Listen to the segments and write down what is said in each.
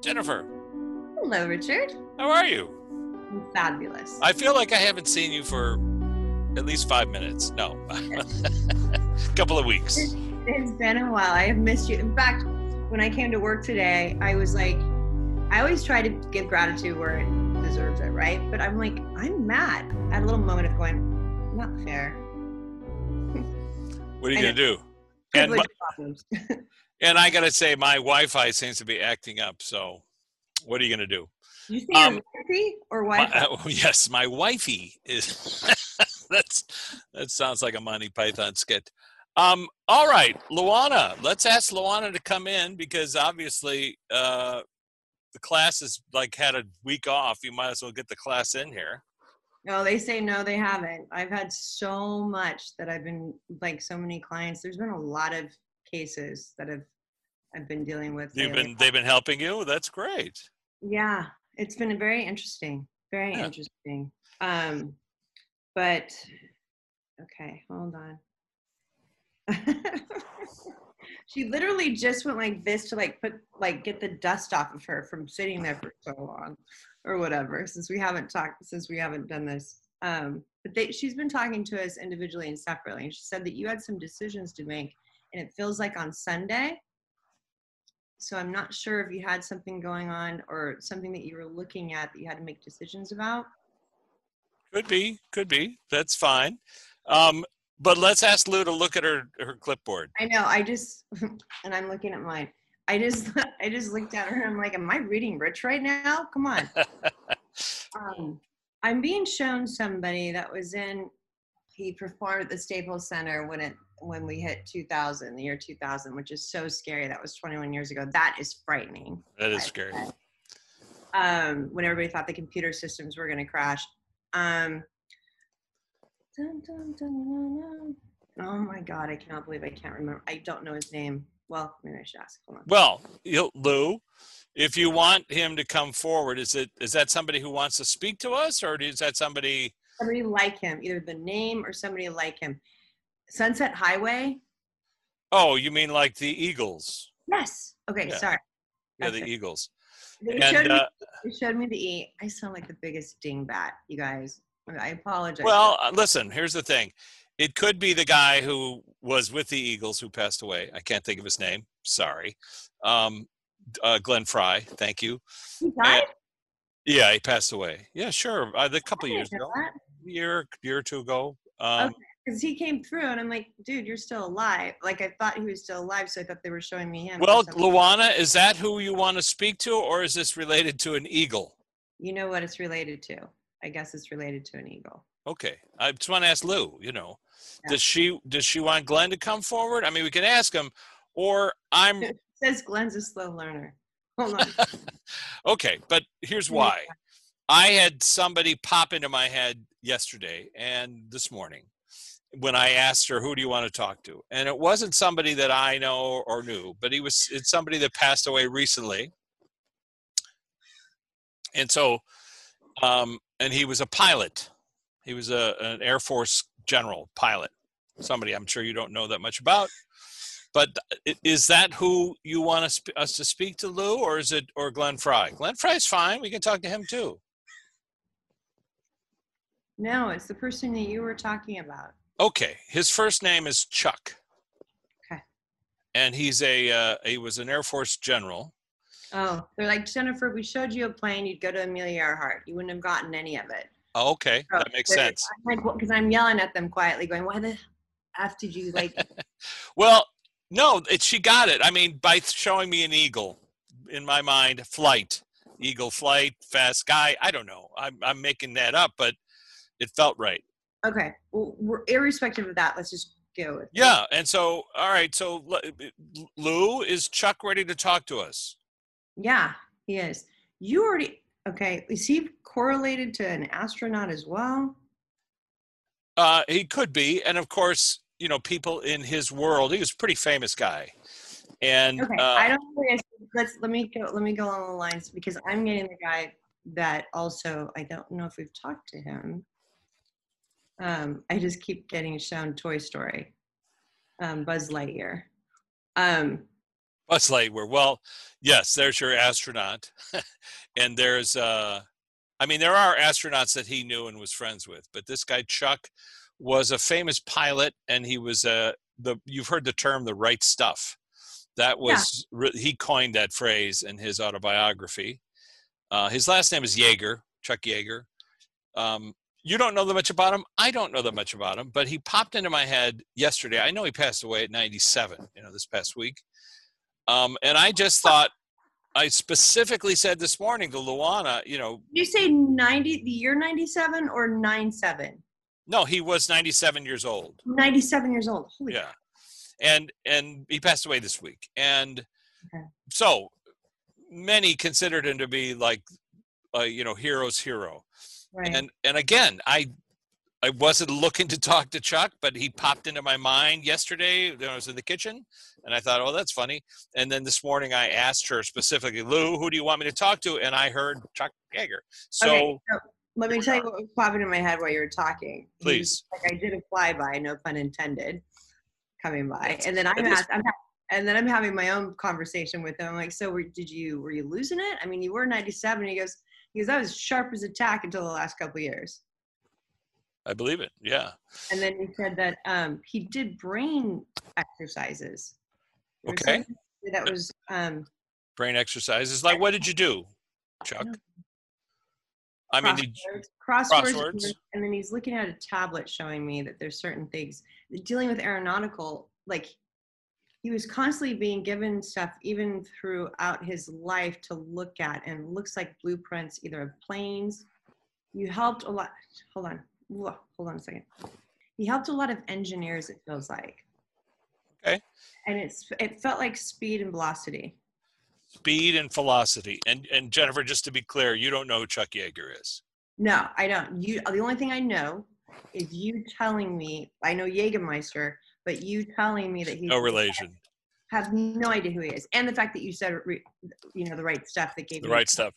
Jennifer, Hello, Richard. how are you? I'm fabulous. I feel like I haven't seen you for at least five minutes. No, a couple of weeks. It's been a while. I have missed you. In fact, when I came to work today, I was like, I always try to give gratitude where it deserves it, right? But I'm like, I'm mad. I had a little moment of going, not fair. What are you gonna do? And Privilege my- problems. and I gotta say, my Wi-Fi seems to be acting up. So, what are you gonna do? Did you say Um, your wifey or My- wife? uh, yes, my wifey is. that's that sounds like a Monty Python skit. Um, all right, Luana. Let's ask Luana to come in because obviously uh, the class has like had a week off. You might as well get the class in here. No, they say no, they haven't. I've had so much that I've been like so many clients. There's been a lot of cases that have I've been dealing with. You've lately. been they've been helping you. That's great. Yeah, it's been very interesting. Very Yeah. interesting. Um, but okay, hold on. she literally just went like this to like put like get the dust off of her from sitting there for so long or whatever since we haven't talked since we haven't done this um but they, she's been talking to us individually and separately and she said that you had some decisions to make and it feels like on sunday so i'm not sure if you had something going on or something that you were looking at that you had to make decisions about Could be, could be. That's fine. Um, but let's ask Lou to look at her her clipboard. i know i just and i'm looking at mine i just i just looked at her and i'm like am i reading rich right now come on um, i'm being shown somebody that was in he performed at the staples center when it when we hit 2000 the year 2000 which is so scary that was 21 years ago that is frightening That is scary. um, when everybody thought the computer systems were going to crash. Um, dun, dun, dun. Oh my God, I cannot believe I can't remember. I don't know his name. Well, maybe I should ask. Hold on. Well, you- Lou, if you want him to come forward, is it is that somebody who wants to speak to us, or is that somebody? Somebody like him, either the name or somebody like him. Sunset Highway? Oh, you mean like the Eagles? Yes. Okay, Yeah. sorry. Yeah, That's the it. Eagles. They, And showed me, uh, they showed me the E. I sound like the biggest dingbat, you guys. I apologize. well, uh, listen. Here's the thing. It could be the guy who was with the Eagles who passed away. I can't think of his name. Sorry. Um, uh, Glenn Frey. Thank you. he died? Yeah, he passed away. Yeah, sure. Uh, a couple years ago, that. year year or two ago. Um, because he came through and I'm like, dude, you're still alive. Like I thought he was still alive, so I thought they were showing me him. Well, Luana, is that who you want to speak to, or is this related to an eagle? you know what it's related to? I guess it's related to an eagle. Okay, I just want to ask Lou. You know, Yeah. does she does she want Glenn to come forward? I mean, we can ask him, or I'm says Glenn's a slow learner. Hold on. okay. But here's why: I had somebody pop into my head yesterday and this morning when I asked her, "Who do you want to talk to?" And it wasn't somebody that I know or knew, but he was it's somebody that passed away recently. And so, um, and he was a pilot. He was a an Air Force general pilot. Somebody I'm sure you don't know that much about. But is that who you want us, us to speak to, Lou, or is it or Glenn Frey? Glenn Frey's fine. We can talk to him too. no, it's the person that you were talking about. Okay, his first name is Chuck. Okay. And he's a uh, he was an Air Force general. Oh, they're like Jennifer. We showed you a plane. You'd go to Amelia Earhart. You wouldn't have gotten any of it. Oh, okay, that makes sense. Because I'm yelling at them quietly, going, "Why the f did you like?" Well, no, it, she got it. I mean, by showing me an eagle, in my mind, flight, eagle flight, fast guy. I don't know. I'm I'm making that up, but it felt right. Okay, well, we're, irrespective of that, let's just go with. it. Yeah, and so all right, so Lou is Chuck ready to talk to us? Yeah, he is. You already okay? Is he correlated to an astronaut as well? Uh, he could be, and of course, you know, people in his world. He was a pretty famous guy, and Okay, uh, I don't. Really, let's let me go. Let me go on the lines because I'm getting the guy that also. I don't know if we've talked to him. Um, I just keep getting shown Toy Story, um, Buzz Lightyear. Um, Buzz Lightyear. Well, yes, there's your astronaut, and there's uh, I mean, there are astronauts that he knew and was friends with, but this guy Chuck was a famous pilot, and he was uh, the you've heard the term the right stuff. That was yeah. he coined that phrase in his autobiography. Uh, his last name is Yeager, Chuck Yeager. Um, you don't know that much about him. I don't know that much about him, but he popped into my head yesterday. I know he passed away at 97, you know, this past week. Um, and I just thought, I specifically said this morning to Luana, you know. Did you say 90, the year 97 or 97? No, he was 97 years old. 97 years old. Holy yeah. And, and he passed away this week. And okay. so many considered him to be like, uh, you know, hero's hero. Right. And, and again, I I wasn't looking to talk to Chuck, but he popped into my mind yesterday when I was in the kitchen, and I thought, "Oh, that's funny." And then this morning, I asked her specifically, "Lou, who do you want me to talk to?" And I heard Chuck Yeager. So, okay, so let me tell you what was popping in my head while you were talking. Please, like I did a flyby, no pun intended, coming by, and then I'm, asked, I'm and then I'm having my own conversation with him. I'm like, "So, were, did you were you losing it? I mean, you were 97." He goes, "He goes, I was sharp as a tack until the last couple years." I believe it. Yeah. And then he said that um, he did brain exercises. Okay. That was um, brain exercises. Like, what did you do, Chuck? I mean, crosswords, crosswords, crosswords, and then he's looking at a tablet showing me that there's certain things dealing with aeronautical. Like, he was constantly being given stuff even throughout his life to look at, and looks like blueprints either of planes. You helped a lot. Hold on hold on a second. He helped a lot of engineers, it feels like. Okay. And it's it felt like speed and velocity. Speed and velocity. And and Jennifer, just to be clear, you don't know who Chuck Yeager is. No, I don't. You the only thing I know is you telling me I know Jägermeister, but you telling me that he's no relation have no idea who he is, and the fact that you said, you know, the right stuff that gave the right stuff.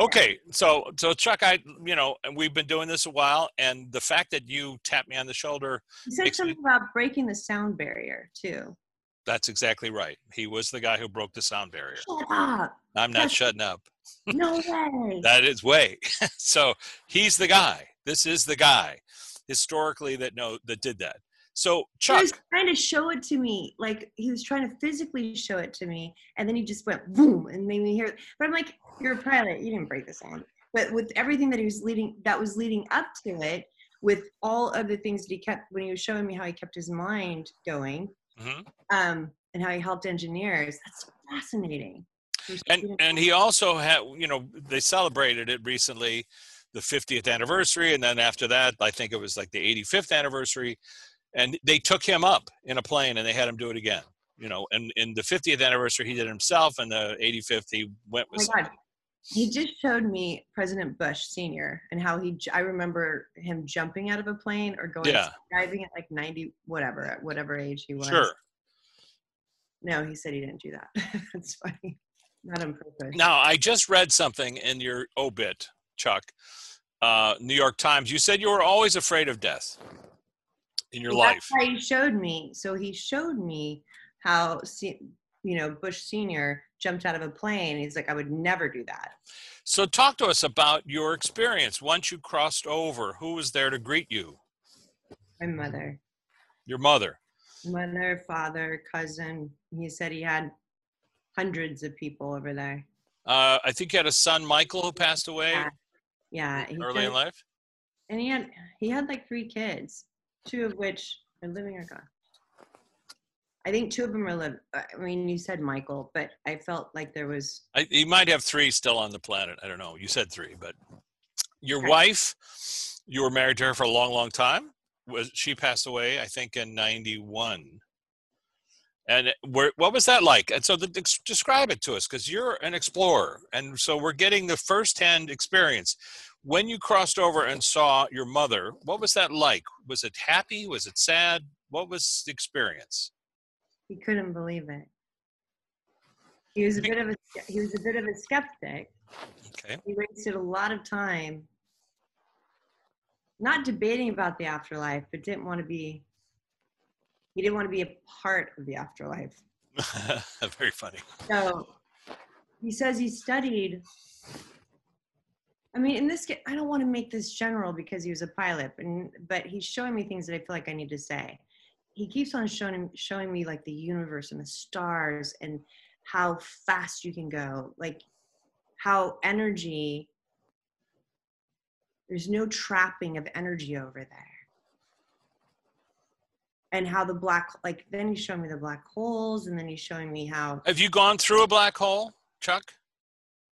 Okay, so so Chuck, I you know, and we've been doing this a while, and the fact that you tapped me on the shoulder. You said something me, about breaking the sound barrier too. That's exactly right. He was the guy who broke the sound barrier. Shut up. I'm not That's, shutting up. No way. that is way. so he's the guy. This is the guy historically that know that did that. So Chuck he was trying to show it to me, like he was trying to physically show it to me, and then he just went boom and made me hear it. But I'm like, you're a pilot, you didn't break the sound. But with everything that he was leading, that was leading up to it, with all of the things that he kept when he was showing me how he kept his mind going, mm-hmm. um, and how he helped engineers. That's fascinating. And and he also had, you know, they celebrated it recently, the 50th anniversary, and then after that, I think it was like the 85th anniversary and they took him up in a plane and they had him do it again you know and in the 50th anniversary he did it himself and the 85th he went with oh he just showed me president bush senior and how he i remember him jumping out of a plane or going yeah. at like 90 whatever at whatever age he was. Sure. No he said he didn't do that. That's funny. Not on purpose. Now i just read something in your obit chuck uh, new york times. You said you were always afraid of death in your life. That's why he showed me. So he showed me how you know Bush Senior jumped out of a plane. He's like, I would never do that. So talk to us about your experience once you crossed over. Who was there to greet you? My mother. Your mother. Mother, father, cousin. He said he had hundreds of people over there. Uh, I think you had a son, Michael, who passed away. Yeah, yeah early in life. And he had he had like three kids two of which are living or gone. I think two of them are live. I mean, you said Michael, but I felt like there was. I, you might have three still on the planet. I don't know. You said three, but your wife, you were married to her for a long, long time. Was she passed away? I think in '91. And where, what was that like? And so, the, describe it to us, because you're an explorer, and so we're getting the firsthand experience when you crossed over and saw your mother, what was that like? Was it happy? Was it sad? What was the experience? He couldn't believe it. He was a bit of a he was a bit of a skeptic. Okay. He wasted a lot of time not debating about the afterlife, but didn't want to be he didn't want to be a part of the afterlife. Very funny. So he says he studied. I mean, in this, I don't want to make this general because he was a pilot, but, but he's showing me things that I feel like I need to say. He keeps on showing showing me like the universe and the stars and how fast you can go, like how energy. There's no trapping of energy over there. And how the black, like, then he's showing me the black holes, and then he's showing me how Have you gone through a black hole, Chuck?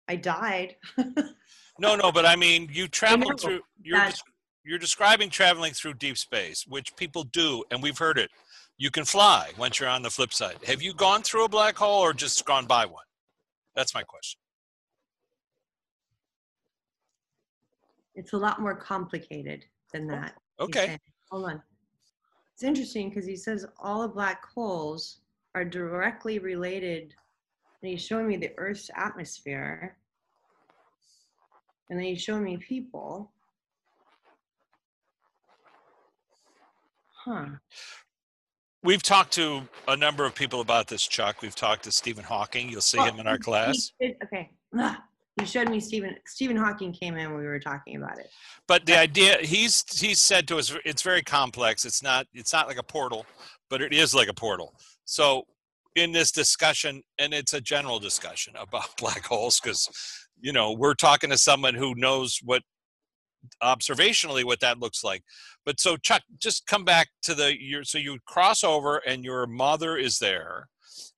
I died. No, no, but I mean, you know, traveled through. You're des- you're describing traveling through deep space, which people do, and we've heard it. You can fly once you're on the flip side. Have you gone through a black hole or just gone by one? That's my question. It's a lot more complicated than oh, that. Okay. Hold on. It's interesting because he says all the black holes are directly related, and he's showing me the Earth's atmosphere, and then you show me people. Huh. We've talked to a number of people about this, Chuck. We've talked to Stephen Hawking. You'll see Well, him in our he- he class. did- okay. He showed me Stephen. Stephen Hawking came in when we were talking about it. But the idea he's he's said to us, it's very complex. It's not it's not like a portal, but it is like a portal. So in this discussion, and it's a general discussion about black holes, because you know we're talking to someone who knows what observationally what that looks like. But so Chuck, just come back to the your so you cross over and your mother is there.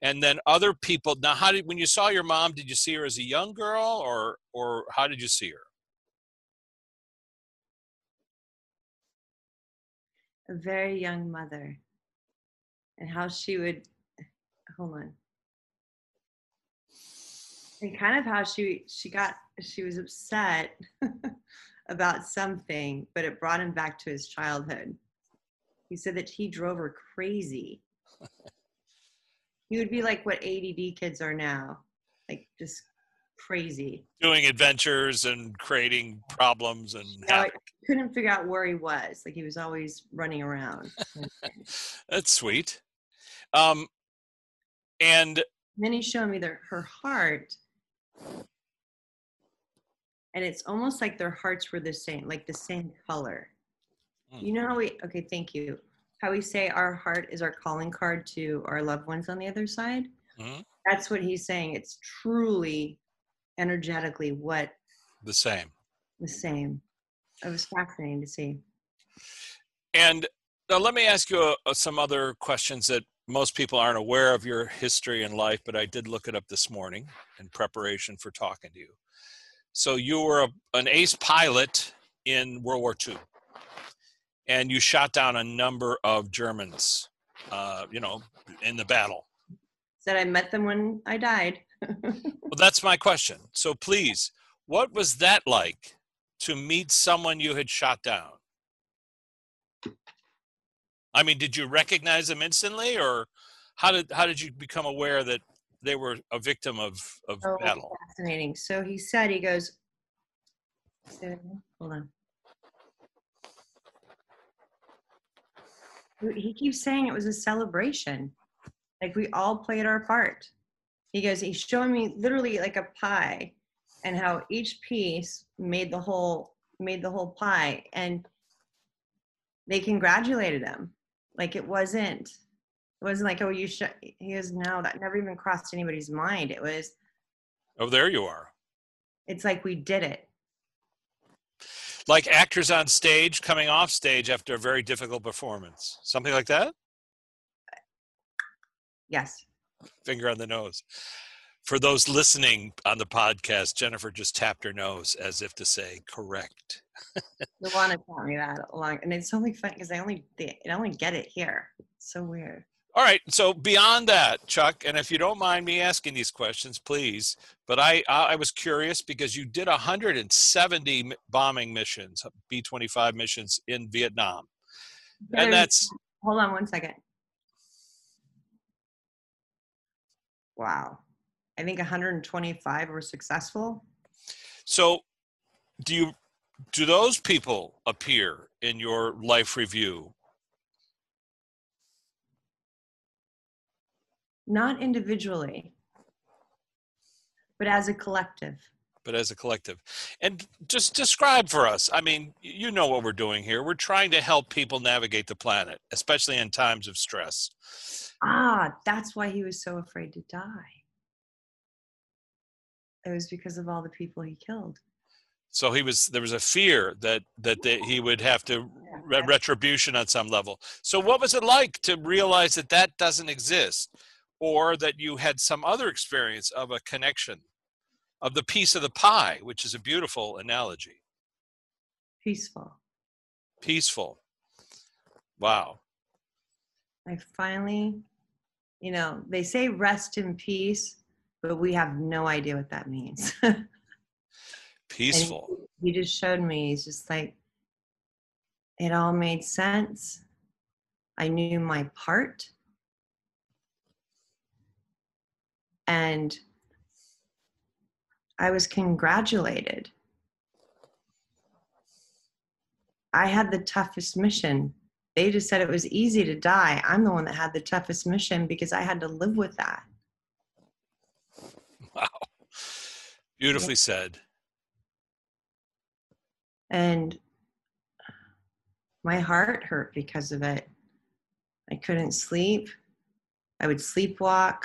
And then other people. Now, how did when you saw your mom? Did you see her as a young girl, or or how did you see her? a very young mother and how she would hold on and kind of how she she got she was upset about something but it brought him back to his childhood. He said that he drove her crazy. He would be like what add kids are now like just crazy. Doing adventures and creating problems and couldn't figure out where he was. Like he was always running around. That's sweet. Um, and then he showed me their her heart and it's almost like their hearts were the same like the same color Hmm. you know how we okay thank you how we say our heart is our calling card to our loved ones on the other side Mhm. that's what he's saying it's truly energetically what the same. the same it was fascinating to see And now let me ask you uh, some other questions that most people aren't aware of your history and life, but I did look it up this morning in preparation for talking to you. So you were a, an ace pilot in World War II, and you shot down a number of Germans, uh, you know, in the battle. said i met them when i died Well, that's my question. So please, what was that like to meet someone you had shot down? I mean, did you recognize them instantly, or how did how did you become aware that they were a victim of of Oh, battle? fascinating. So he said, he goes, so, hold on. He- He keeps saying it was a celebration. Like we all played our part. He goes, he's showing me literally like a pie and how each piece made the whole made the whole pie and they congratulated him. Like it wasn't it wasn't like, oh, you should he goes, no, that never even crossed anybody's mind. It was Oh, there you are. it's like we did it. Like actors on stage coming off stage after a very difficult performance, something like that. Yes. Finger on the nose. For those listening on the podcast, Jennifer just tapped her nose as if to say, "Correct." Luana taught me that along, and it's only fun because I only they, I only get it here. It's so weird. All right. So beyond that, Chuck, and if you don't mind me asking these questions, please. But I I was curious because you did 170 bombing missions, B-25 missions in Vietnam, and that's hold on one second. Wow, I think 125 were successful. so. Do you do those people appear in your life review? not individually, but as a collective. but as a collective. And just describe for us. I mean, you know what we're doing here. We're trying to help people navigate the planet, especially in times of stress. Ah, that's why he was so afraid to die. It was because of all the people he killed. So he was there was a fear that that the, he would have to re- retribution on some level. So what was it like to realize that that doesn't exist, or that you had some other experience of a connection, of the piece of the pie, which is a beautiful analogy. Peaceful. Peaceful. Wow. I finally, you know, they say rest in peace, but we have no idea what that means. Peaceful. he just showed me, he's just like, it all made sense. I knew my part. And I was congratulated. I had the toughest mission. They just said it was easy to die. I'm the one that had the toughest mission because I had to live with that. Wow. Beautifully said. And my heart hurt because of it. I couldn't sleep. I would sleepwalk.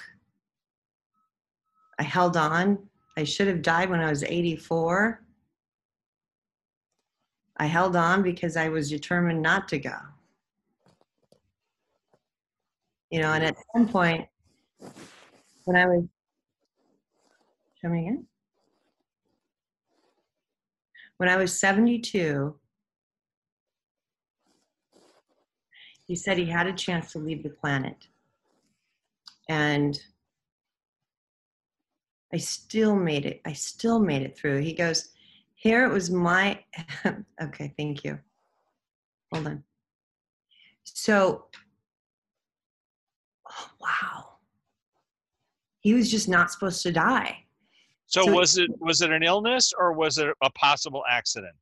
I held on. I should have died when I was 84. I held on because I was determined not to go. You know, and at some point, when I was, me again. When I was 72, he said he had a chance to leave the planet. And I still made it. I still made it through. He goes, Here it was my. okay, thank you. Hold on. So, oh, wow. He was just not supposed to die. So, So- was it was it an illness or was it a possible accident?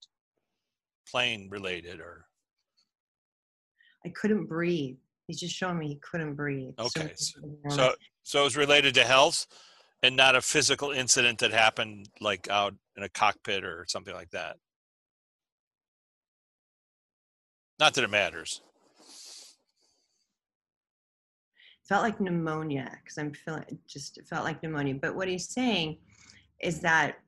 Plane related or I couldn't breathe. He's just showing me he couldn't breathe. Okay, he was so so it was related to health and not a physical incident that happened like out in a cockpit or something like that. Not that it matters. felt like pneumonia because I'm feeling it just it felt like pneumonia. But what he's saying is that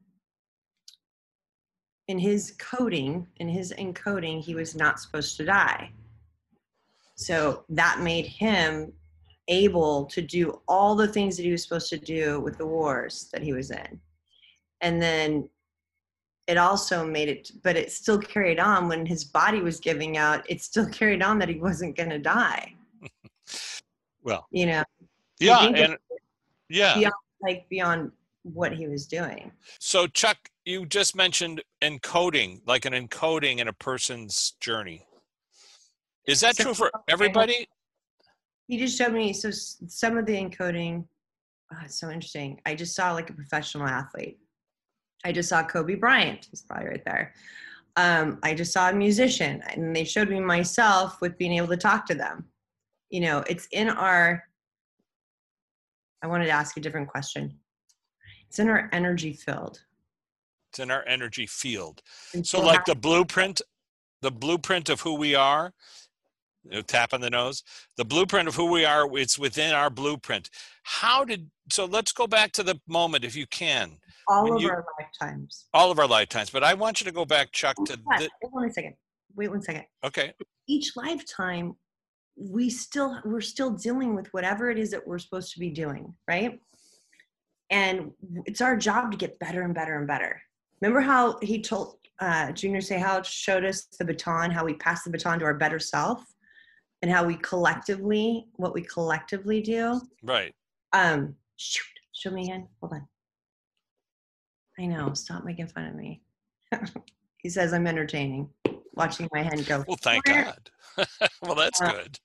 in his coding, in his encoding, he was not supposed to die. So that made him able to do all the things that he was supposed to do with the wars that he was in. And then it also made it, but it still carried on when his body was giving out, it still carried on that he wasn't going to die, Well, you know? yeah, and yeah. beyond like beyond what he was doing. So Chuck, you just mentioned encoding, like an encoding in a person's journey. Is that So- true for everybody? He just showed me so some of the encoding. Oh, it's so interesting. I just saw like a professional athlete. I just saw Kobe Bryant. He's probably right there. Um, I just saw a musician, and they showed me myself with being able to talk to them. You know, it's in our. I wanted to ask a different question. It's in our energy field. It's in our energy field. And So, so like the blueprint, the blueprint of who we are, you know, tap on the nose, the blueprint of who we are, it's within our blueprint. How did, so let's go back to the moment, if you can, all when of you- our lifetimes. all of our lifetimes. But I want you to go back, Chuck, to, the, hold on a second. Wait one second. okay, each lifetime we still we're still dealing with whatever it is that we're supposed to be doing right and it's our job to get better and better and better remember how he told uh, junior say how it showed us the baton how we pass the baton to our better self and how we collectively what we collectively do right. um shoot show me again hold on i know stop making fun of me he says i'm entertaining watching my hand go Well, thank? God. well, that's Uh, good.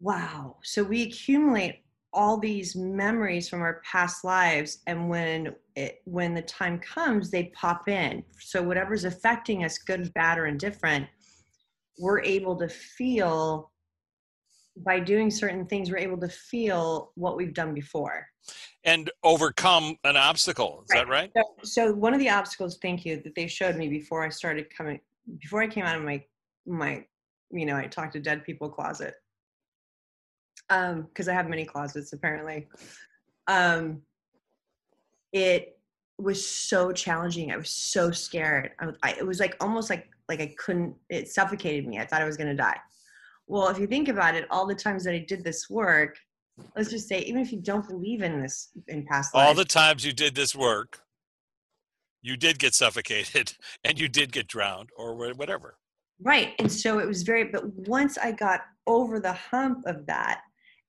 wow so we accumulate all these memories from our past lives and when it when the time comes they pop in so whatever's affecting us good bad or indifferent we're able to feel by doing certain things, we're able to feel what we've done before. And overcome an obstacle. Is that right? So, so one of the obstacles, thank you, that they showed me before I started coming, before I came out of my my, you know, I talked to dead people closet. Um, because I have many closets apparently. Um, it was so challenging. I was so scared. I, I, it was like almost like like I couldn't. It suffocated me. I thought I was gonna die. Well, if you think about it, all the times that I did this work, let's just say, even if you don't believe in this in past All lives, the times you did this work, you did get suffocated and you did get drowned or whatever. Right. And so it was very, but once I got over the hump of that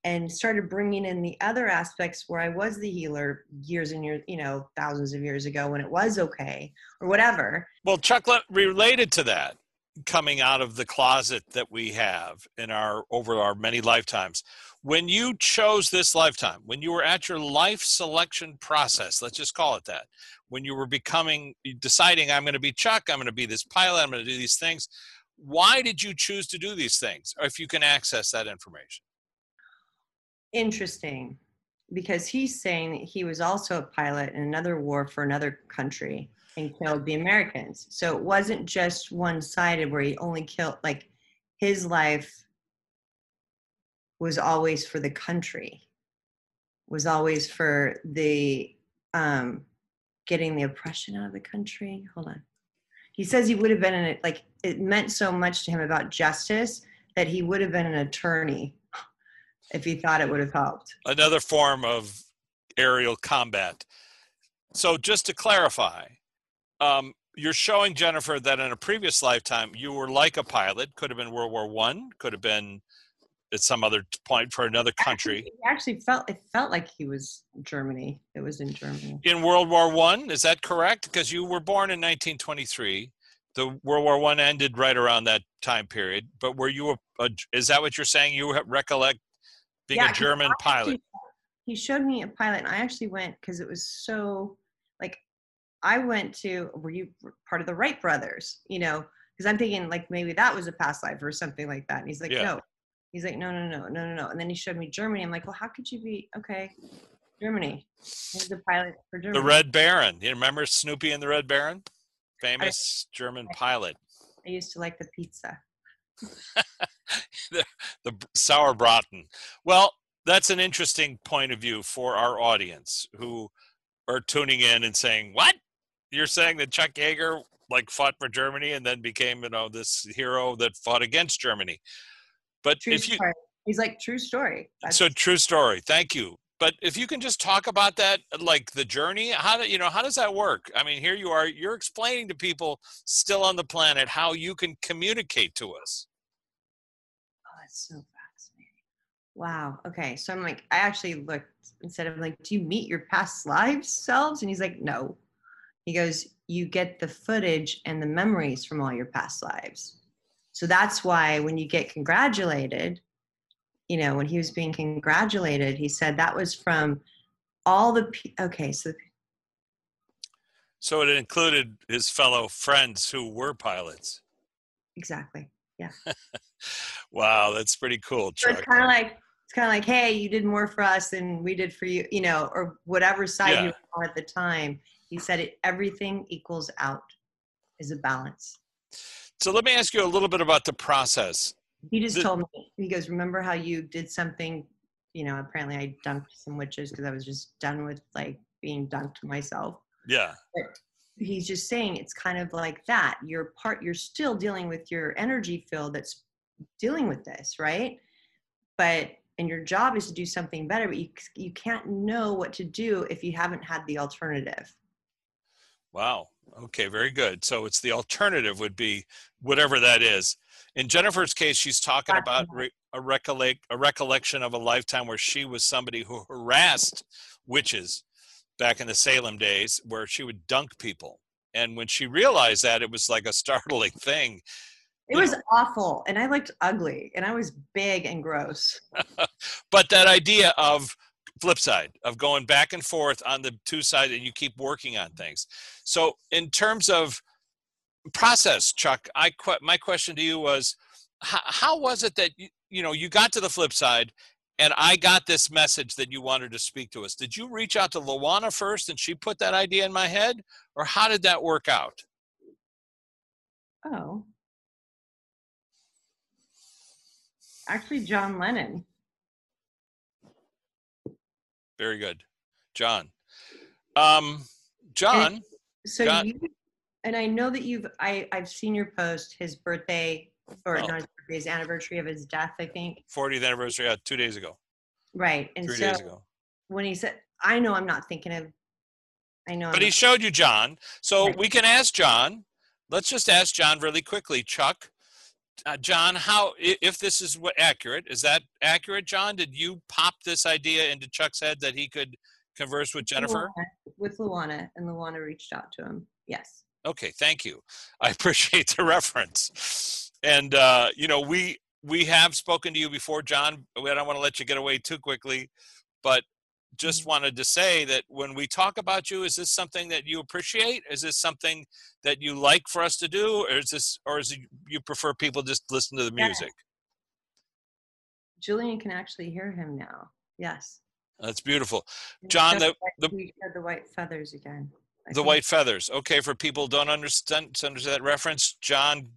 and started bringing in the other aspects where I was the healer years and years, you know, thousands of years ago when it was okay or whatever. Well, Chuck, related to that, coming out of the closet that we have in our over our many lifetimes, when you chose this lifetime, when you were at your life selection process, let's just call it that, when you were becoming, deciding, I'm going to be Chuck, I'm going to be this pilot, I'm going to do these things. Why did you choose to do these things? Or if you can access that information. Interesting because he's saying that he was also a pilot in another war for another country and killed the Americans. So it wasn't just one sided where he only killed, like his life was always for the country, was always for the um, getting the oppression out of the country. Hold on. He says he would have been in it, like it meant so much to him about justice that he would have been an attorney if he thought it would have helped. Another form of aerial combat. So just to clarify, um, you're showing Jennifer that in a previous lifetime you were like a pilot. Could have been World War One. Could have been at some other point for another country. It actually felt it felt like he was Germany. It was in Germany. In World War One, is that correct? Because you were born in 1923. The World War One ended right around that time period. But were you a, a? Is that what you're saying? You recollect being Yeah, a German I pilot? He showed me a pilot, and I actually went because it was so like I went to. Were you part of the Wright brothers? You know, because I'm thinking like maybe that was a past life or something like that. And he's like, Yeah. no. He's like, no, no, no, no, no, no. And then he showed me Germany. I'm like, well, how could you be okay? Germany. He's the pilot for Germany. The Red Baron. You remember Snoopy and the Red Baron? Famous German pilot. I used to like the pizza. the b- sauerbraten. Well, that's an interesting point of view for our audience who are tuning in and saying, "What? You're saying that Chuck Yeager like fought for Germany and then became, you know, this hero that fought against Germany?" But True if you story. He's like true story. That's, so true story. Thank you. But if you can just talk about that, like the journey, how do you know how does that work? I mean, here you are, you're explaining to people still on the planet how you can communicate to us. Oh, that's so fascinating. Wow. Okay. So I'm like, I actually looked instead of like, do you meet your past lives selves? And he's like, no. He goes, you get the footage and the memories from all your past lives. So that's why when you get congratulated, you know, when he was being congratulated, he said that was from all the, pe- okay. So So it included his fellow friends who were pilots. exactly. Yeah. wow, that's pretty cool, So it's kind of like, it's kind of like, hey, you did more for us than we did for you, you know, or whatever side Yeah. you were on at the time. He said it everything equals out is a balance. So let me ask you a little bit about the process. He just The- told me, he goes, remember how you did something, you know, apparently I dunked some witches because I was just done with like being dunked myself. Yeah. He's just saying it's kind of like that. You're part, you're still dealing with your energy field that's dealing with this, right? But and your job is to do something better, but you you can't know what to do if you haven't had the alternative. Wow. Okay, very good. So it's the alternative would be whatever that is. In Jennifer's case, she's talking about re- a recollect a recollection of a lifetime where she was somebody who harassed witches back in the Salem days, where she would dunk people. And when she realized that, it was like a startling thing. It was awful, and I looked ugly, and I was big and gross. but that idea of flip side of going back and forth on the two sides and you keep working on things so in terms of process chuck i my question to you was how, how was it that you, you know, you got to the flip side and I got this message that you wanted to speak to us. Did you reach out to Luana first and she put that idea in my head? Or how did that work out? Oh. Actually, John Lennon. Very good. John. Um, John. And so John- you, and I know that you've, I, I've seen your post, his birthday, or Oh. not his birthday, his anniversary of his death, I think. 40th anniversary, yeah, two days ago, Right. And three so days ago. when he said, I know I'm not thinking of, I know. I'm But he not- showed you John. So Right. we can ask John. Let's just ask John really quickly, Chuck. Uh, John, how if this is what accurate? Is that accurate, John? Did you pop this idea into Chuck's head that he could converse with Jennifer? Luana- with Luana, and Luana reached out to him. Yes. Okay, thank you. I appreciate the reference. And uh, you know, we we have spoken to you before, John. We don't want to let you get away too quickly, but just Mhm. wanted to say that when we talk about you, is this something that you appreciate? Is this something that you like for us to do, or is this, or is it, you prefer people just listen to the Yeah. music? Julian can actually hear him now. Yes. That's beautiful. John, the- the- the white feathers again. I The white feathers. Okay, for people who don't understand understand that reference, John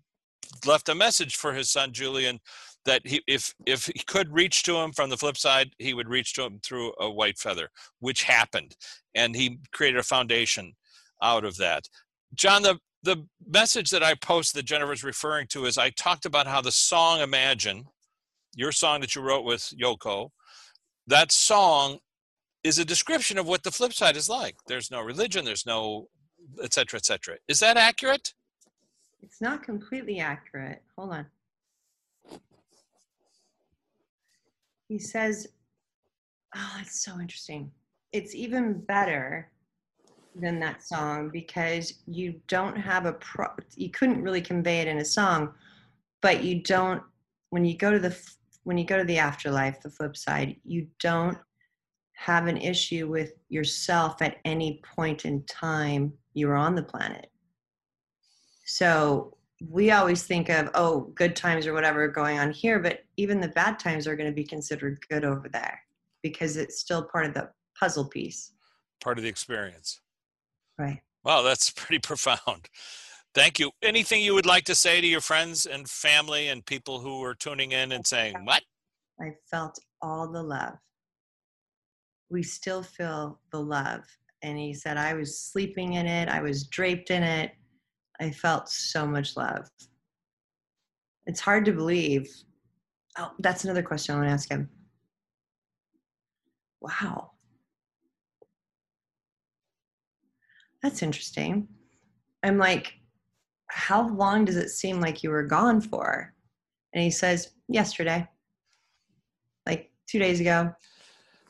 left a message for his son Julian that he if if he could reach to him from the flip side, he would reach to him through a white feather, which happened, and he created a foundation out of that. John, the the message that I posted that Jennifer's referring to is I talked about how the song Imagine, your song that you wrote with Yoko, that song is a description of what the flip side is like. There's no religion, there's no et cetera, et cetera. Is that accurate? It's not completely accurate. Hold on. He says, oh, that's so interesting. It's even better than that song because you don't have a pro, you couldn't really convey it in a song, but you don't, when you go to the, when you go to the afterlife, the flip side, you don't have an issue with yourself at any point in time you were on the planet. So we always think of, oh, good times or whatever going on here, but even the bad times are going to be considered good over there because it's still part of the puzzle piece. Part of the experience. Right. Wow, that's pretty profound. Thank you. Anything you would like to say to your friends and family and people who are tuning in and saying, What? I felt all the love. We still feel the love. And he said, I was sleeping in it, I was draped in it. I felt so much love. It's hard to believe. Oh, that's another question I want to ask him. Wow. That's interesting. I'm like, how long does it seem like you were gone for? And he says, yesterday, like two days ago.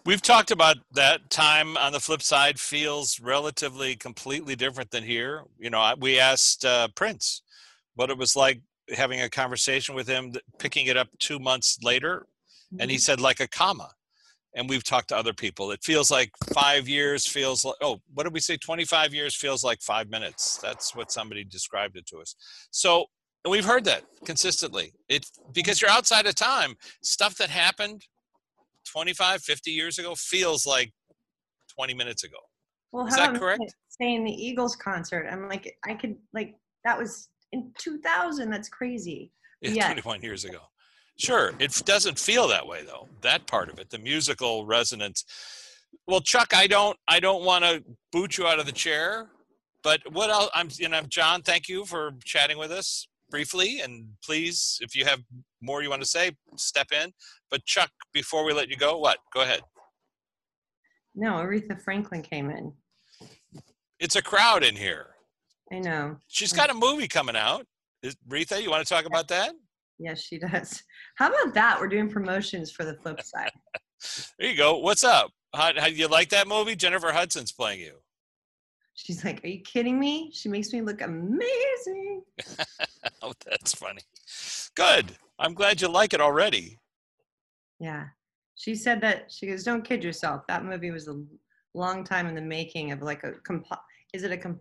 We've talked about that time on the flip side feels relatively completely different than here. You know, we asked uh, Prince what it was like having a conversation with him, picking it up two months later, and he said like a comma. And we've talked to other people. It feels like five years feels like oh, what did we say? Twenty-five years feels like five minutes. That's what somebody described it to us. So and we've heard that consistently. It because you're outside of time. Stuff that happened 25, 50 years ago feels like 20 minutes ago. well, is how that correct? Saying the Eagles concert, I'm like, I could like that was in 2000. That's crazy. Yeah, Yeah. 21 years ago. Sure, it doesn't feel that way though. That part of it, the musical resonance. Well, Chuck, I don't, I don't want to boot you out of the chair, but what else? I'm, you know, John, thank you for chatting with us briefly, and please, if you have more you want to say, step in. But Chuck, before we let you go, what? Go ahead. No, Aretha Franklin came in. It's a crowd in here. I know. She's mm. got a movie coming out. Is, Retha, you want to talk about that? Yes, she does. How about that? We're doing promotions for the flip side. There you go. What's up? How, how you like that movie? Jennifer Hudson's playing you. She's like, Are you kidding me? She makes me look amazing. Oh, that's funny. Good. I'm glad you like it already. Yeah. She said that she goes, Don't kid yourself. That movie was a long time in the making of like a comp is it a com-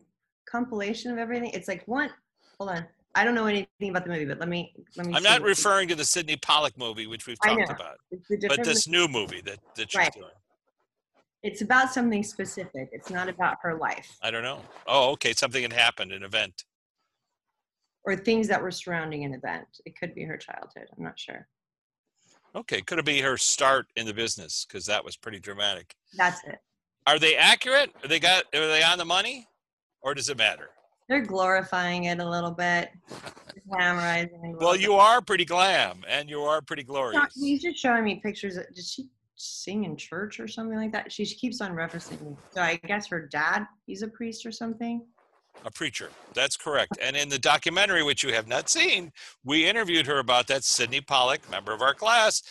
compilation of everything? It's like one hold on. I don't know anything about the movie, but let me let me. I'm not referring to the Sydney Pollack movie, which we've talked about, but this new movie that that she's Right. doing. It's about something specific. It's not about her life I don't know. Oh, okay, something had happened, an event. or things that were surrounding an event. It could be her childhood. I'm not sure. Okay, could it be her start in the business? Because that was pretty dramatic. That's it. Are they accurate? Are they got? Are they on the money, or does it matter? They're glorifying it a little bit, glamorizing. it a Well, little you are pretty glam, and you are pretty bit. glorious. He's just showing me pictures. Of, did she sing in church or something like that? She keeps on referencing me. So I guess her dad, he's a priest or something. A preacher. That's correct. And in the documentary, which you have not seen, we interviewed her about that. Sydney Pollack, member of our class,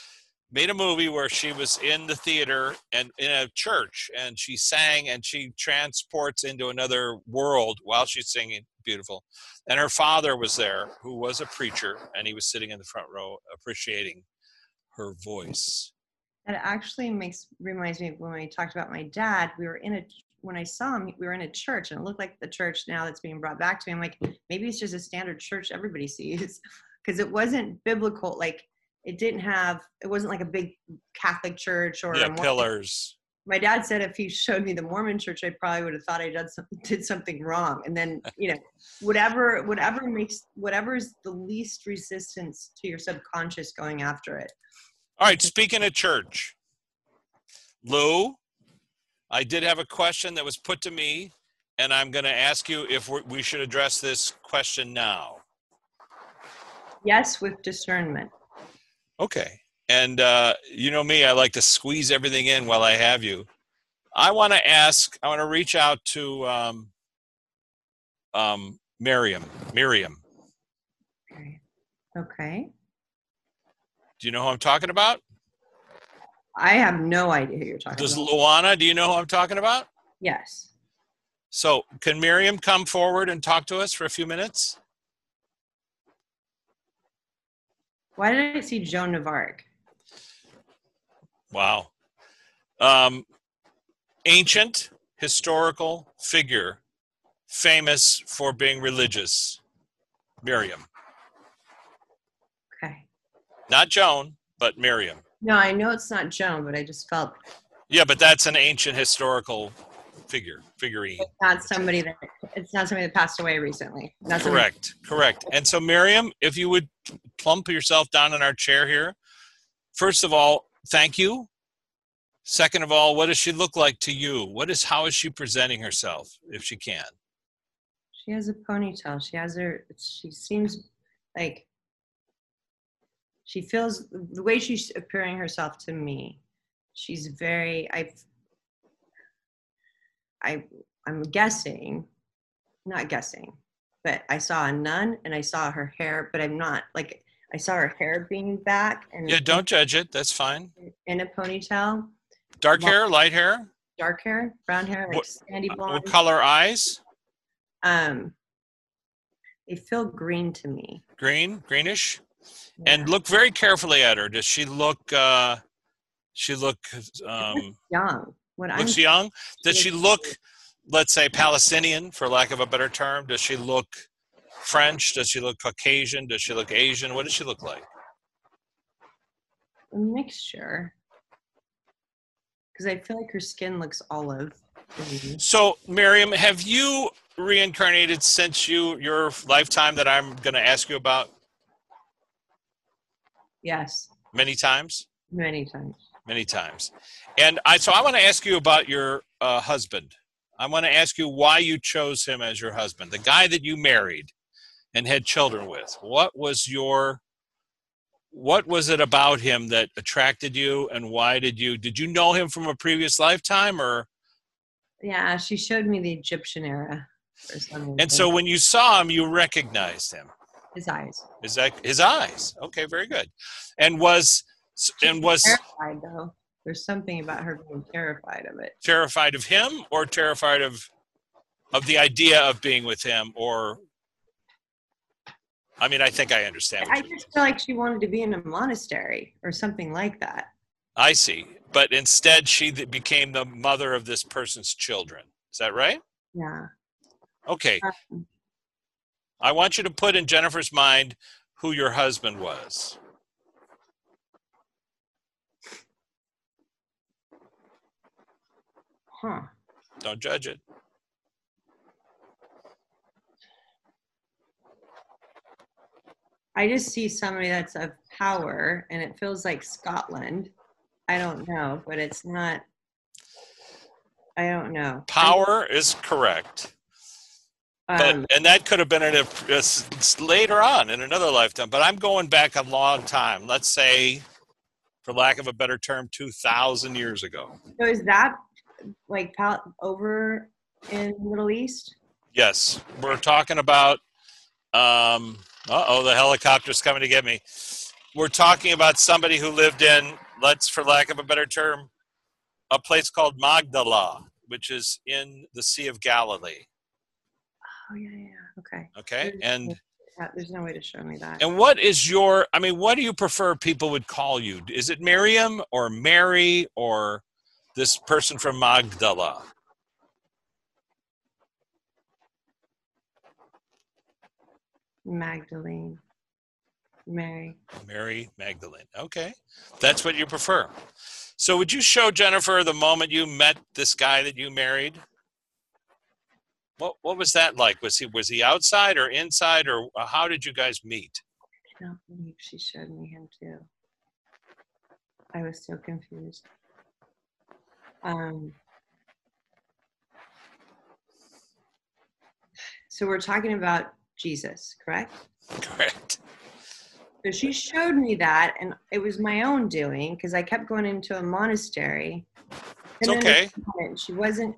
made a movie where she was in the theater and in a church and she sang and she transports into another world while she's singing. Beautiful. And her father was there, who was a preacher, and he was sitting in the front row appreciating her voice. That actually makes reminds me of when we talked about my dad. We were in a when I saw him, we were in a church, and it looked like the church now that's being brought back to me. I'm like, maybe it's just a standard church everybody sees, because it wasn't biblical. Like it didn't have, it wasn't like a big Catholic church or Yeah, pillars. My dad said if he showed me the Mormon church, I probably would have thought I did something did something wrong. And then you know, whatever whatever makes whatever is the least resistance to your subconscious going after it. All right, speaking of church, Lou, I did have a question that was put to me, and I'm going to ask you if we we should address this question now. Yes, with discernment. Okay. And uh, you know me, I like to squeeze everything in while I have you. I want to ask, I want to reach out to um, um, Miriam. Miriam, Okay. Okay. Do you know who I'm talking about? I have no idea who you're talking Does about. Does Luana, do you know who I'm talking about? yes. So, can Miriam come forward and talk to us for a few minutes? Why did I see Joan of Arc? Wow. Um, ancient historical figure, famous for being religious. Miriam. Not Joan, but Miriam. No, I know it's not Joan, but I just felt Yeah, but that's an ancient historical figure, figurine. it's not somebody that it's not somebody that passed away recently. Not somebody- Correct, correct. And so, Miriam, if you would plump yourself down in our chair here. First of all, thank you. Second of all, what does she look like to you? What is how is she presenting herself, if she can? She has a ponytail. She has her. She seems like she feels the way she's appearing herself to me. She's very. I. I. I'm guessing, not guessing, but I saw a nun and I saw her hair, but I'm not like I saw her hair being back and Yeah, don't judge it. That's fine. in a ponytail, Dark hair, light hair, dark hair, brown hair, like What- sandy uh, blonde. what color eyes? Um, they feel green to me. Green, greenish. Yeah. And look very carefully at her. Does she look? uh She look um, young. What I'm looks young. Does she look, let's say, Palestinian, for lack of a better term? Does she look French? Does she look Caucasian? Does she look Asian? What does she look like? a mixture. Because I feel like her skin looks olive. So, Miriam, have you reincarnated since you your lifetime that I'm going to ask you about Yes, many times? many times. Many times. And I so I want to ask you about your uh, husband. I want to ask you why you chose him as your husband, the guy that you married and had children with. What was your what was it about him that attracted you and why did you did you know him from a previous lifetime or Yeah, she showed me the Egyptian era. And so when you saw him you recognized him his eyes. is that his eyes okay very good and was and was Terrified though. There's something about her being terrified of it. terrified of him or terrified of of the idea of being with him or i mean i think i understand I just feel like she wanted to be in a monastery or something like that. i see but instead she became the mother of this person's children is that right Yeah. okay Um, I want you to put in Jennifer's mind who your husband was. Huh. Don't judge it. I just see somebody that's of power and it feels like Scotland. I don't know, but it's not. I don't know. Power is correct. But, Um, and that could have been in a, a s- later on in another lifetime. But I'm going back a long time. Let's say, for lack of a better term, 2,000 years ago. so is that like over in the Middle East? Yes, we're talking about. Um, uh oh, the helicopter's coming to get me. We're talking about somebody who lived in, let's, for lack of a better term, a place called Magdala, which is in the Sea of Galilee. Oh yeah, yeah. Okay. Okay, and Yeah, there's no way to show me that. and what is your? I mean, what do you prefer people would call you? Is it Miriam or Mary or this person from Magdala? Magdalene, Mary. Mary Magdalene. Okay. That's what you prefer. So would you show Jennifer the moment you met this guy that you married? What what was that like? Was he was he outside or inside or uh, how did you guys meet? I don't believe she showed me him too. I was so confused. Um, so we're talking about Jesus, correct? Correct. So she showed me that, and it was my own doing because I kept going into a monastery. It's okay. She wasn't.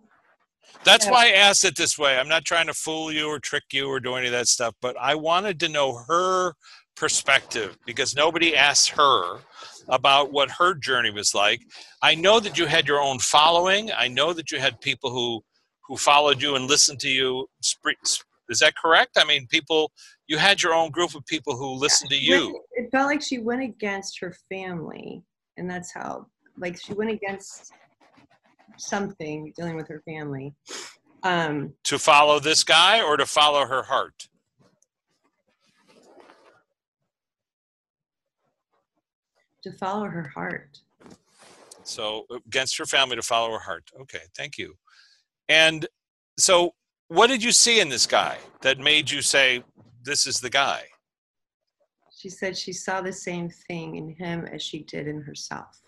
That's why I asked it this way. I'm not trying to fool you or trick you or do any of that stuff, but I wanted to know her perspective because nobody asked her about what her journey was like. I know that you had your own following. I know that you had people who who followed you and listened to you. Is that correct? I mean, people you had your own group of people who listened to you. It felt like she went against her family, and that's how, like, she went against something dealing with her family. Um, To follow this guy or to follow her heart? to follow her heart. So against her family to follow her heart. Okay, thank you. And so what did you see in this guy that made you say this is the guy? She said she saw the same thing in him as she did in herself.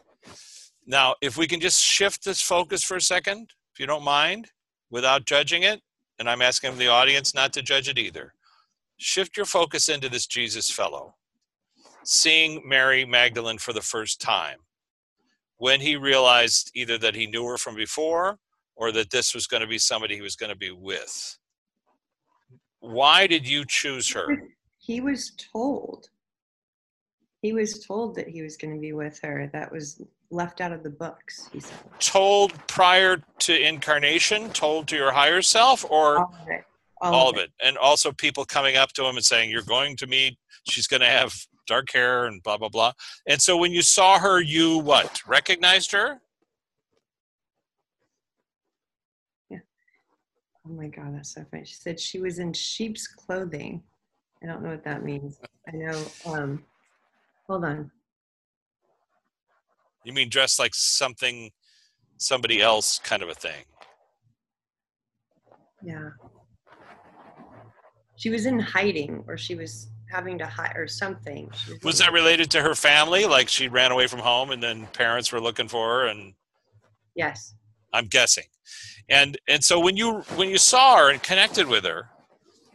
Now, if we can just shift this focus for a second, if you don't mind, without judging it, and I'm asking the audience not to judge it either. Shift your focus into this Jesus fellow, seeing Mary Magdalene for the first time. When he realized either that he knew her from before or that this was going to be somebody he was going to be with. Why did you choose her? He was told. He was told that he was going to be with her. That was left out of the books, he said. Told prior to incarnation, told to your higher self, or All of it. All, all of it and also people coming up to him and saying you're going to meet she's going to have dark hair and blah blah blah and so when you saw her you what recognized her Yeah. Oh my God, that's so funny. She said she was in sheep's clothing. I don't know what that means. I know. Um, hold on. You mean dressed like something somebody else kind of a thing Yeah. She was in hiding, or she was having to hide, or something. Was in- that related to her family like she ran away from home and then parents were looking for her and Yes. i'm guessing and and so when you when you saw her and connected with her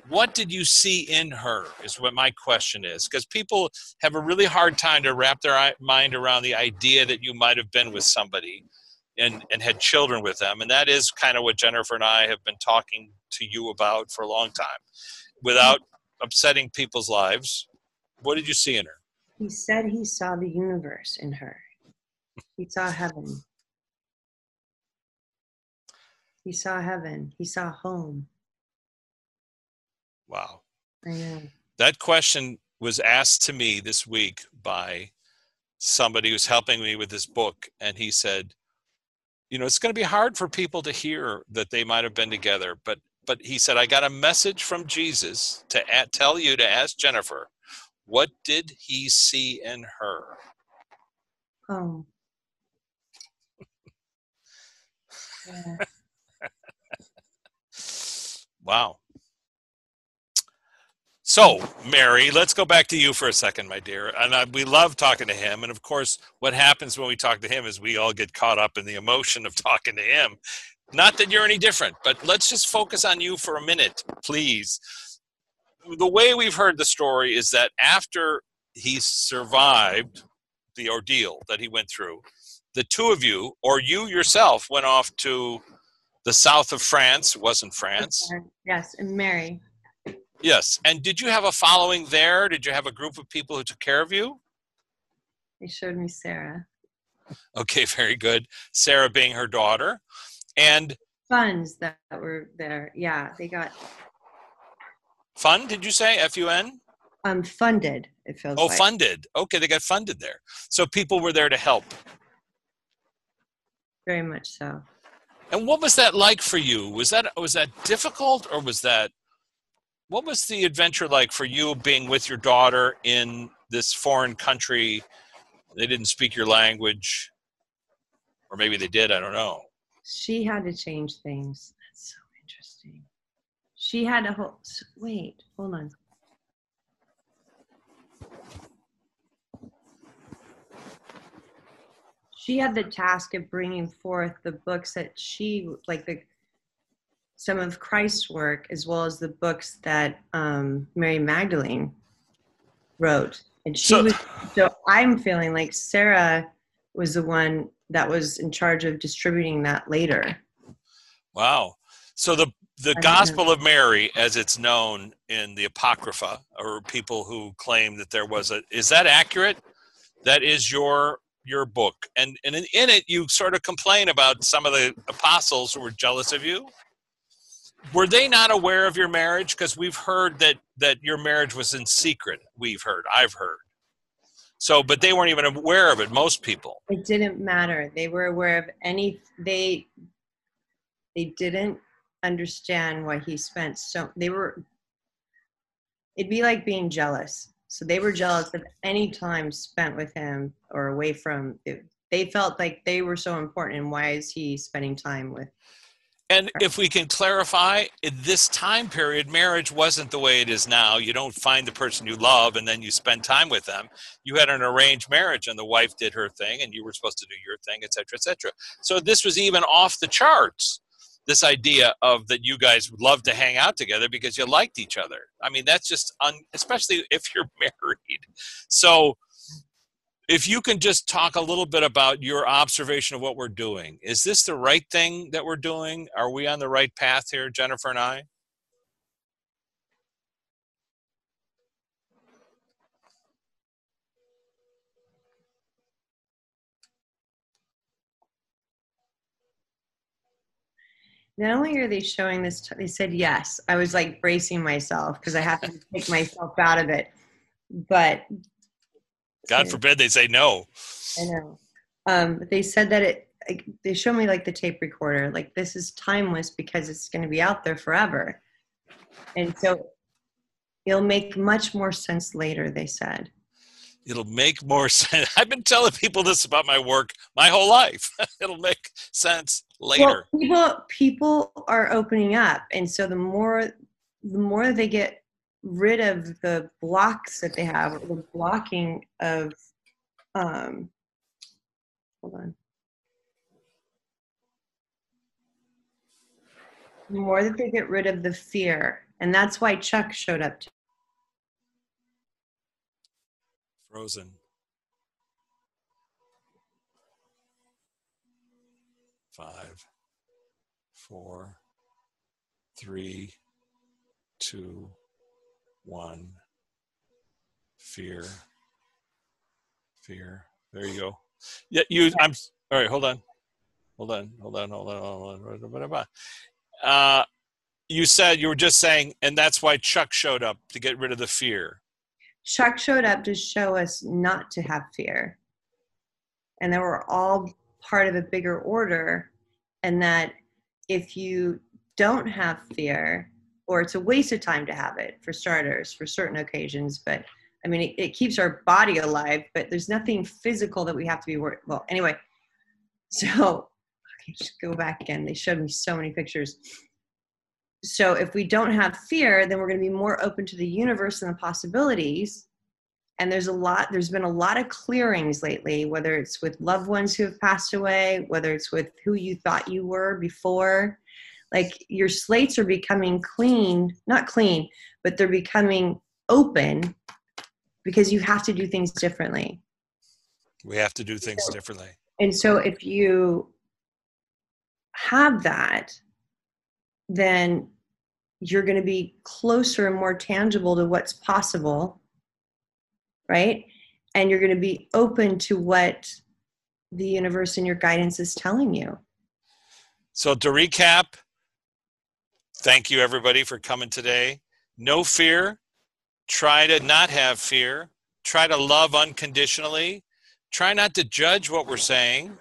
what did you see in her is what my question is because people have a really hard time to wrap their mind around the idea that you might have been with somebody and and had children with them and that is kind of what jennifer and i have been talking to you about for a long time without upsetting people's lives what did you see in her He said he saw the universe in her. He saw heaven. He saw heaven. He saw home. Wow that question was asked to me this week by somebody who's helping me with this book and he said you know it's going to be hard for people to hear that they might have been together but but he said, I got a message from Jesus to a- tell you to ask Jennifer, what did he see in her? Oh. Yeah. Wow. So, Mary, let's go back to you for a second, my dear. And I, we love talking to him. And of course, what happens when we talk to him is we all get caught up in the emotion of talking to him. Not that you're any different, but let's just focus on you for a minute, please. The way we've heard the story is that after he survived the ordeal that he went through, the two of you, or you yourself, went off to the south of France. Wasn't France. Yes, and Mary. Yes. And did you have a following there? Did you have a group of people who took care of you? They showed me Sarah. Okay, very good. Sarah being her daughter. And Funds that were there. Yeah, they got fun, did you say? F U N? um funded. It feels Oh, like. funded. Okay, they got funded there. So people were there to help. Very much so. And what was that like for you? Was that was that difficult or was that what was the adventure like for you being with your daughter in this foreign country? They didn't speak your language. Or maybe they did, I don't know. She had to change things. That's so interesting. She had to hold. Wait, hold on. She had the task of bringing forth the books that she like the some of Christ's work as well as the books that um, Mary Magdalene wrote, and she So- was. So I'm feeling like Sarah was the one that was in charge of distributing that later. Wow. So the the. Gospel of Mary, as it's known in the Apocrypha, or people who claim that there was a, is that accurate? That is your your book, and and in, in it you sort of complain about some of the apostles who were jealous of you. Were they not aware of your marriage? Because we've heard that that your marriage was in secret. We've heard. I've heard. So, but they weren't even aware of it. Most people. It didn't matter. They were aware of any. They they didn't understand why he spent so. They were. It'd be like being jealous. So they were jealous of any time spent with him or away from. It. They felt like they were so important, and why is he spending time with? And if we can clarify, in this time period, marriage wasn't the way it is now. You don't find the person you love and then you spend time with them. You had an arranged marriage, and the wife did her thing, and you were supposed to do your thing, et cetera, et cetera. So this was even off the charts. This idea of that you guys would love to hang out together because you liked each other. I mean, that's just un, especially if you're married. So if you can just talk a little bit about your observation of what we're doing is this the right thing that we're doing are we on the right path here jennifer and i Not only are they showing this, they said yes. I was like bracing myself because I have to take myself out of it. But god forbid they say no I know. Um, they said that it. They show me like the tape recorder. Like this is timeless because it's going to be out there forever, and so it'll make much more sense later. They said. it'll make more sense i've been telling people this about my work my whole life it'll make sense later Well, people people are opening up, and so the more the more they get rid of the blocks that they have, or the blocking of um, hold on. The more that they get rid of the fear, and that's why Chuck showed up. Frozen five four three two one. Fear. Fear. There you go. Yeah you i'm all right hold on. Hold on hold on hold on hold on. Uh, you said you were just saying and that's why chuck showed up to get rid of the fear. Chuck showed up to show us not to have fear. And that we're all part of a bigger order, and that if you don't have fear, or it's a waste of time to have it for starters, for certain occasions, but I mean, it, it keeps our body alive, but there's nothing physical that we have to be worried. Well, anyway, so okay, just go back again. They showed me so many pictures. So if we don't have fear, then we're going to be more open to the universe and the possibilities. And there's a lot, there's been a lot of clearings lately, whether it's with loved ones who have passed away, whether it's with who you thought you were before. Like your slates are becoming clean, not clean, but they're becoming open because you have to do things differently. We have to do things differently. And so if you have that, then you're going to be closer and more tangible to what's possible, right? And you're going to be open to what the universe and your guidance is telling you. So to recap, thank you everybody for coming today. No fear, try to not have fear, try to love unconditionally, try not to judge what we're saying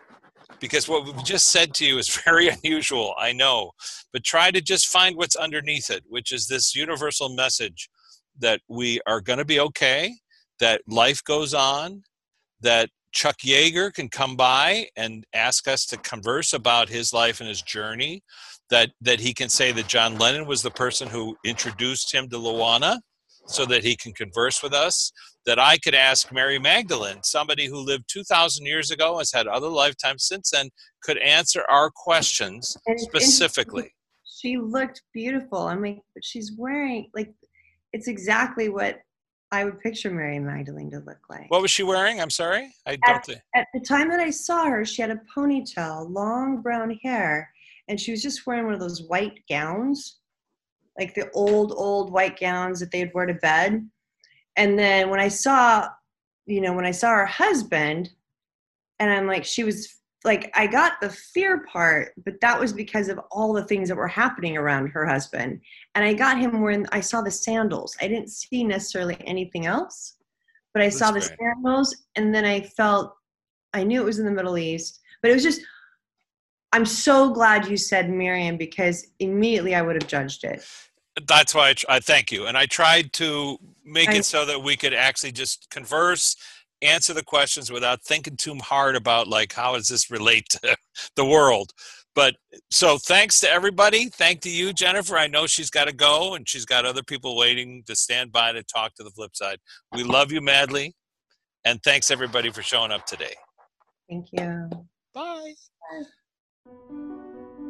because what we've just said to you is very unusual, I know, but try to just find what's underneath it, which is this universal message that we are going to be okay, that life goes on, that Chuck Yeager can come by and ask us to converse about his life and his journey, that that he can say that John Lennon was the person who introduced him to Luana, so that he can converse with us. That I could ask Mary Magdalene, somebody who lived 2,000 years ago, has had other lifetimes since then, could answer our questions specifically. She looked beautiful. I mean, but she's wearing, like, it's exactly what I would picture Mary Magdalene to look like. What was she wearing? I'm sorry, I don't at, think. At the time that I saw her, she had a ponytail, long brown hair, and she was just wearing one of those white gowns like the old old white gowns that they'd wear to bed. And then when i saw you know when i saw her husband and i'm like she was like i got the fear part but that was because of all the things that were happening around her husband. And i got him when i saw the sandals. I didn't see necessarily anything else but i That's saw the great. sandals and then i felt i knew it was in the middle east but it was just i'm so glad you said miriam because immediately i would have judged it That's why I, tr- I thank you. And I tried to make I- it so that we could actually just converse, answer the questions without thinking too hard about like how does this relate to the world. But so thanks to everybody. Thank to you, Jennifer. I know she's got to go and she's got other people waiting to stand by to talk to the flip side. We love you madly. And thanks everybody for showing up today. thank you Bye.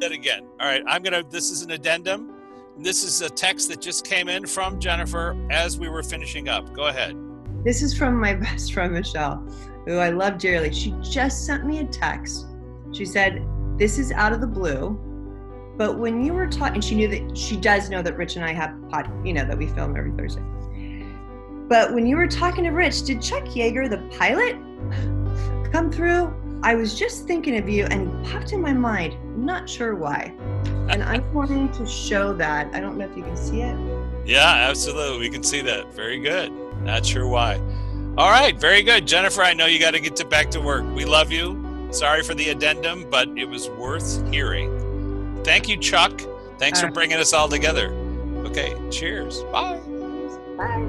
That again. All right, I'm gonna. This is an addendum. This is a text that just came in from Jennifer as we were finishing up. Go ahead. This is from my best friend Michelle, who I love dearly. She just sent me a text. She said, This is out of the blue. But when you were talking, and she knew that she does know that Rich and I have pod, you know, that we film every Thursday. But when you were talking to Rich, did Chuck Yeager, the pilot, come through? I was just thinking of you and popped in my mind. Not sure why. And I'm wanting to show that. I don't know if you can see it. Yeah, absolutely. We can see that. Very good. Not sure why. All right, very good. Jennifer, I know you got to get to back to work. We love you. Sorry for the addendum, but it was worth hearing. Thank you, Chuck. Thanks All for right. bringing us all together. Okay, cheers. Bye. Bye.